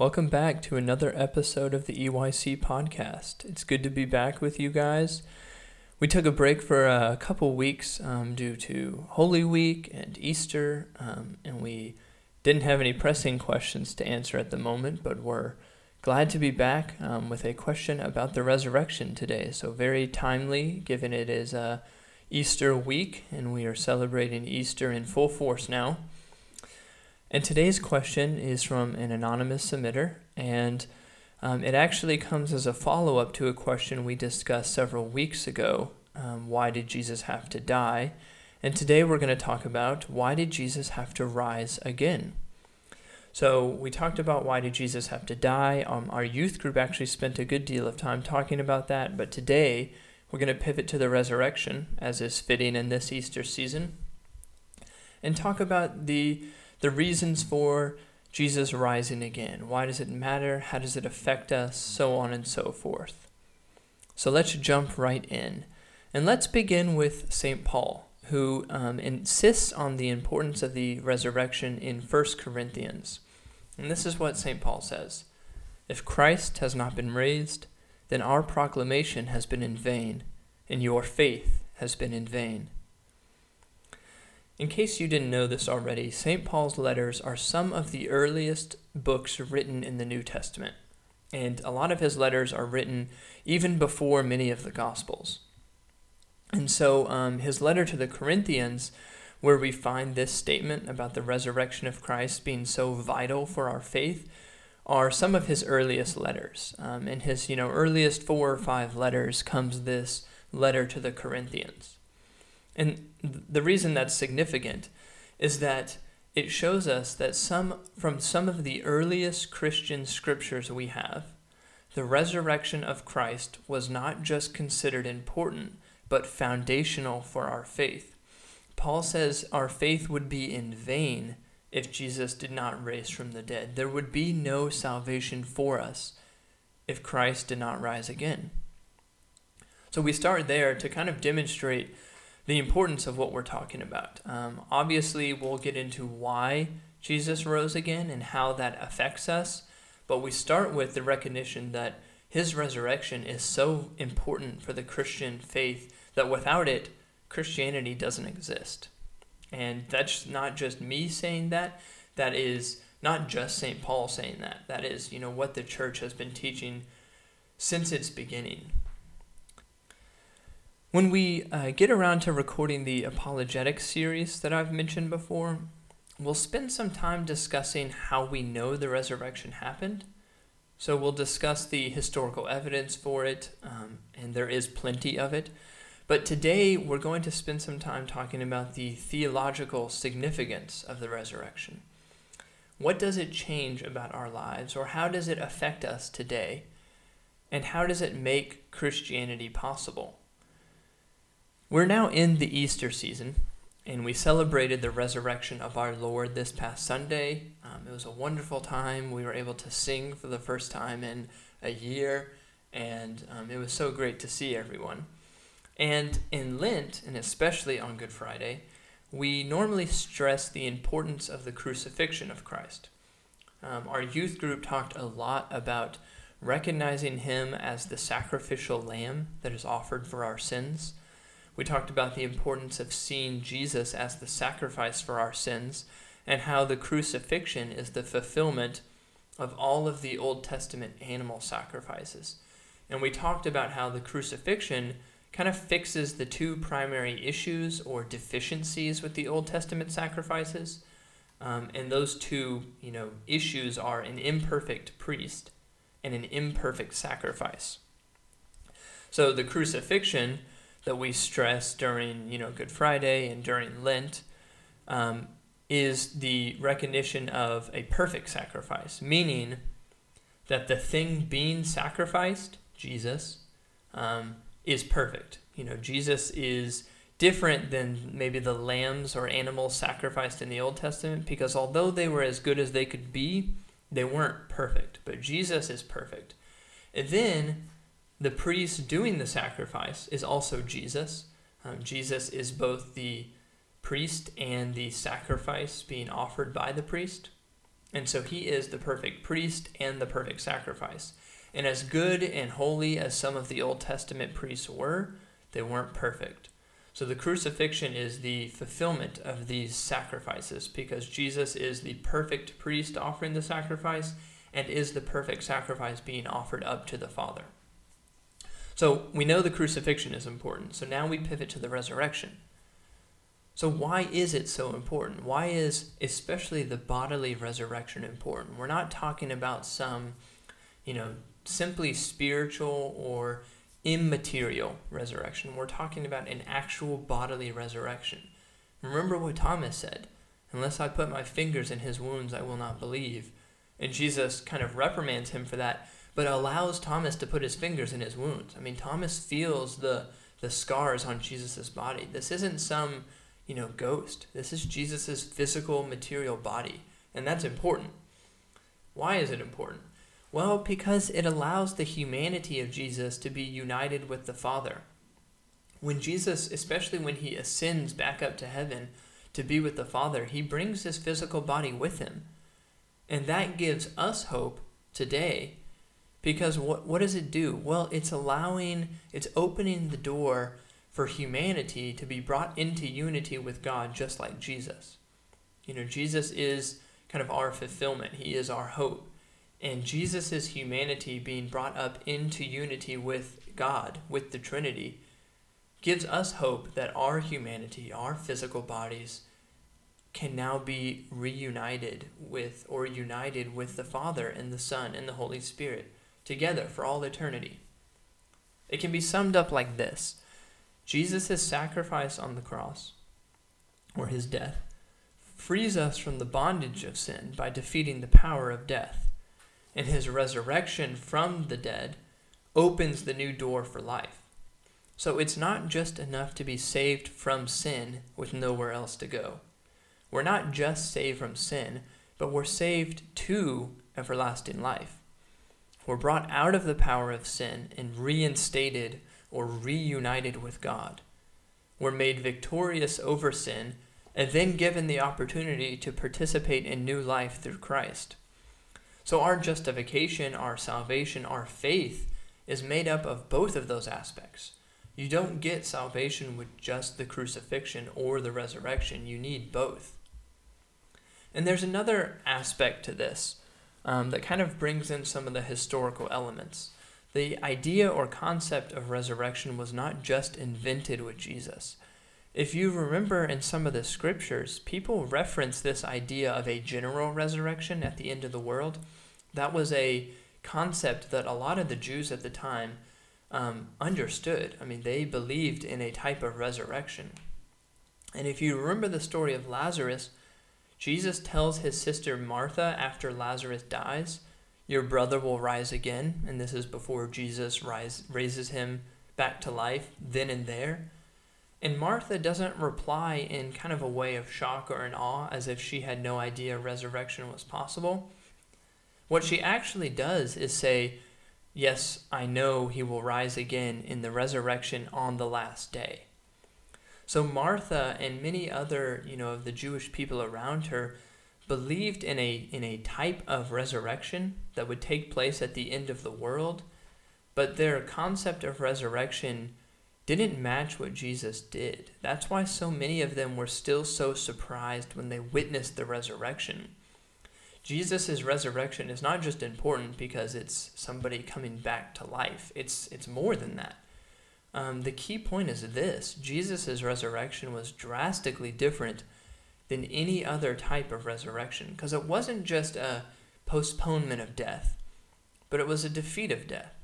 Welcome back to another episode of the EYC podcast. It's good to be back with you guys. We took a break for a couple weeks um, due to Holy Week and Easter, um, and we didn't have any pressing questions to answer at the moment, but we're glad to be back um, with a question about the resurrection today. So, very timely, given it is uh, Easter week and we are celebrating Easter in full force now. And today's question is from an anonymous submitter, and um, it actually comes as a follow up to a question we discussed several weeks ago um, why did Jesus have to die? And today we're going to talk about why did Jesus have to rise again? So we talked about why did Jesus have to die. Um, our youth group actually spent a good deal of time talking about that, but today we're going to pivot to the resurrection, as is fitting in this Easter season, and talk about the the reasons for Jesus rising again. Why does it matter? How does it affect us? So on and so forth. So let's jump right in. And let's begin with St. Paul, who um, insists on the importance of the resurrection in 1 Corinthians. And this is what St. Paul says If Christ has not been raised, then our proclamation has been in vain, and your faith has been in vain. In case you didn't know this already, St. Paul's letters are some of the earliest books written in the New Testament, and a lot of his letters are written even before many of the Gospels. And so um, his letter to the Corinthians, where we find this statement about the resurrection of Christ being so vital for our faith, are some of his earliest letters. Um, in his you know earliest four or five letters comes this letter to the Corinthians. And the reason that's significant is that it shows us that some from some of the earliest Christian scriptures we have, the resurrection of Christ was not just considered important, but foundational for our faith. Paul says our faith would be in vain if Jesus did not raise from the dead. There would be no salvation for us if Christ did not rise again. So we start there to kind of demonstrate the importance of what we're talking about. Um, obviously, we'll get into why Jesus rose again and how that affects us, but we start with the recognition that his resurrection is so important for the Christian faith that without it, Christianity doesn't exist. And that's not just me saying that, that is not just St. Paul saying that. That is, you know, what the church has been teaching since its beginning. When we uh, get around to recording the apologetics series that I've mentioned before, we'll spend some time discussing how we know the resurrection happened. So we'll discuss the historical evidence for it, um, and there is plenty of it. But today we're going to spend some time talking about the theological significance of the resurrection. What does it change about our lives, or how does it affect us today? And how does it make Christianity possible? We're now in the Easter season, and we celebrated the resurrection of our Lord this past Sunday. Um, it was a wonderful time. We were able to sing for the first time in a year, and um, it was so great to see everyone. And in Lent, and especially on Good Friday, we normally stress the importance of the crucifixion of Christ. Um, our youth group talked a lot about recognizing him as the sacrificial lamb that is offered for our sins. We talked about the importance of seeing Jesus as the sacrifice for our sins and how the crucifixion is the fulfillment of all of the Old Testament animal sacrifices. And we talked about how the crucifixion kind of fixes the two primary issues or deficiencies with the Old Testament sacrifices. Um, and those two, you know, issues are an imperfect priest and an imperfect sacrifice. So the crucifixion that we stress during you know Good Friday and during Lent um, is the recognition of a perfect sacrifice, meaning that the thing being sacrificed, Jesus, um, is perfect. You know, Jesus is different than maybe the lambs or animals sacrificed in the Old Testament because although they were as good as they could be, they weren't perfect. But Jesus is perfect. And then the priest doing the sacrifice is also Jesus. Um, Jesus is both the priest and the sacrifice being offered by the priest. And so he is the perfect priest and the perfect sacrifice. And as good and holy as some of the Old Testament priests were, they weren't perfect. So the crucifixion is the fulfillment of these sacrifices because Jesus is the perfect priest offering the sacrifice and is the perfect sacrifice being offered up to the Father. So we know the crucifixion is important. So now we pivot to the resurrection. So why is it so important? Why is especially the bodily resurrection important? We're not talking about some, you know, simply spiritual or immaterial resurrection. We're talking about an actual bodily resurrection. Remember what Thomas said Unless I put my fingers in his wounds, I will not believe. And Jesus kind of reprimands him for that, but allows Thomas to put his fingers in his wounds. I mean, Thomas feels the, the scars on Jesus' body. This isn't some, you know, ghost. This is Jesus' physical, material body. And that's important. Why is it important? Well, because it allows the humanity of Jesus to be united with the Father. When Jesus, especially when he ascends back up to heaven to be with the Father, he brings his physical body with him. And that gives us hope today because what, what does it do? Well, it's allowing, it's opening the door for humanity to be brought into unity with God just like Jesus. You know, Jesus is kind of our fulfillment, He is our hope and Jesus' humanity being brought up into unity with God, with the Trinity, gives us hope that our humanity, our physical bodies, can now be reunited with or united with the Father and the Son and the Holy Spirit together for all eternity. It can be summed up like this Jesus' sacrifice on the cross, or his death, frees us from the bondage of sin by defeating the power of death and his resurrection from the dead opens the new door for life. So it's not just enough to be saved from sin with nowhere else to go. We're not just saved from sin, but we're saved to everlasting life. We're brought out of the power of sin and reinstated or reunited with God. We're made victorious over sin and then given the opportunity to participate in new life through Christ. So our justification, our salvation, our faith is made up of both of those aspects. You don't get salvation with just the crucifixion or the resurrection. You need both. And there's another aspect to this um, that kind of brings in some of the historical elements. The idea or concept of resurrection was not just invented with Jesus. If you remember in some of the scriptures, people reference this idea of a general resurrection at the end of the world that was a concept that a lot of the Jews at the time um, understood. I mean, they believed in a type of resurrection. And if you remember the story of Lazarus, Jesus tells his sister Martha after Lazarus dies, Your brother will rise again. And this is before Jesus rise, raises him back to life then and there. And Martha doesn't reply in kind of a way of shock or in awe, as if she had no idea resurrection was possible. What she actually does is say, Yes, I know he will rise again in the resurrection on the last day. So Martha and many other, you know, of the Jewish people around her believed in a in a type of resurrection that would take place at the end of the world, but their concept of resurrection didn't match what Jesus did. That's why so many of them were still so surprised when they witnessed the resurrection. Jesus' resurrection is not just important because it's somebody coming back to life. It's it's more than that. Um, the key point is this: Jesus' resurrection was drastically different than any other type of resurrection because it wasn't just a postponement of death, but it was a defeat of death.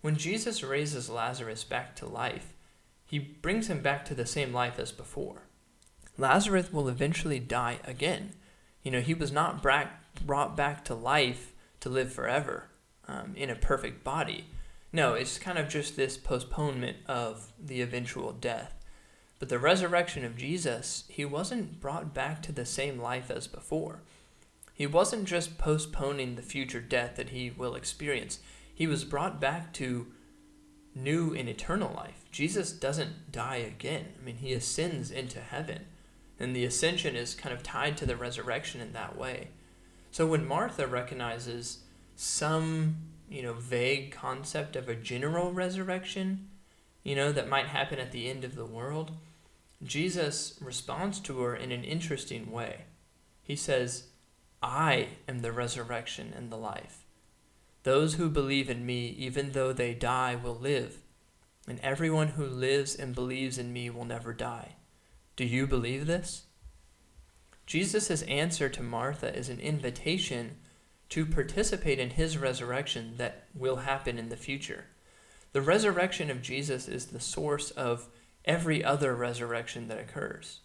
When Jesus raises Lazarus back to life, he brings him back to the same life as before. Lazarus will eventually die again you know, he was not brought back to life to live forever um, in a perfect body. No, it's kind of just this postponement of the eventual death. But the resurrection of Jesus, he wasn't brought back to the same life as before. He wasn't just postponing the future death that he will experience, he was brought back to new and eternal life. Jesus doesn't die again. I mean, he ascends into heaven. And the ascension is kind of tied to the resurrection in that way. So when Martha recognizes some, you know, vague concept of a general resurrection, you know, that might happen at the end of the world, Jesus responds to her in an interesting way. He says, I am the resurrection and the life. Those who believe in me, even though they die, will live, and everyone who lives and believes in me will never die. Do you believe this? Jesus' answer to Martha is an invitation to participate in his resurrection that will happen in the future. The resurrection of Jesus is the source of every other resurrection that occurs.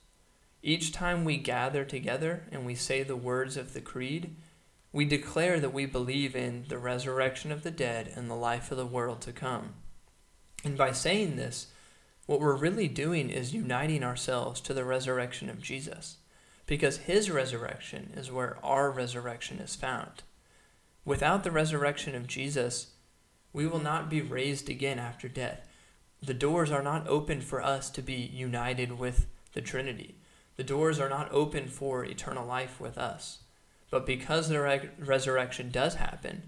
Each time we gather together and we say the words of the Creed, we declare that we believe in the resurrection of the dead and the life of the world to come. And by saying this, what we're really doing is uniting ourselves to the resurrection of Jesus, because his resurrection is where our resurrection is found. Without the resurrection of Jesus, we will not be raised again after death. The doors are not open for us to be united with the Trinity. The doors are not open for eternal life with us. But because the re- resurrection does happen,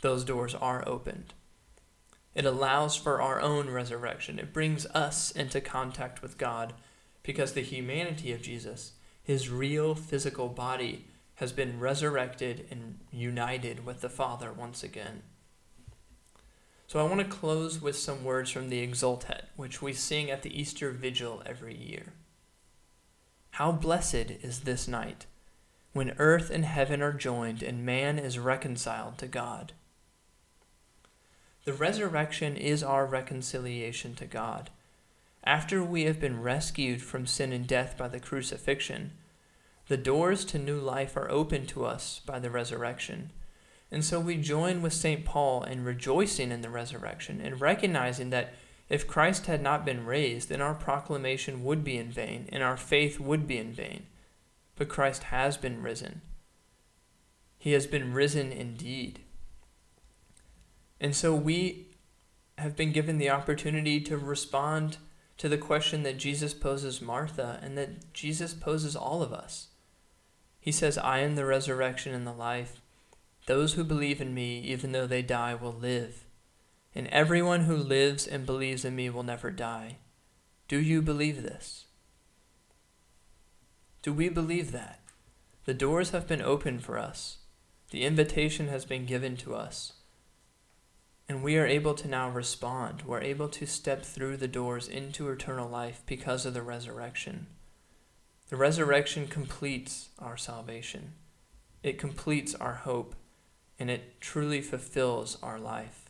those doors are opened. It allows for our own resurrection. It brings us into contact with God because the humanity of Jesus, his real physical body, has been resurrected and united with the Father once again. So I want to close with some words from the Exultet, which we sing at the Easter Vigil every year. How blessed is this night, when earth and heaven are joined and man is reconciled to God. The resurrection is our reconciliation to God. After we have been rescued from sin and death by the crucifixion, the doors to new life are open to us by the resurrection. And so we join with St. Paul in rejoicing in the resurrection and recognizing that if Christ had not been raised, then our proclamation would be in vain and our faith would be in vain. But Christ has been risen. He has been risen indeed. And so we have been given the opportunity to respond to the question that Jesus poses Martha and that Jesus poses all of us. He says, I am the resurrection and the life. Those who believe in me, even though they die, will live. And everyone who lives and believes in me will never die. Do you believe this? Do we believe that? The doors have been opened for us. The invitation has been given to us. And we are able to now respond. We're able to step through the doors into eternal life because of the resurrection. The resurrection completes our salvation, it completes our hope, and it truly fulfills our life.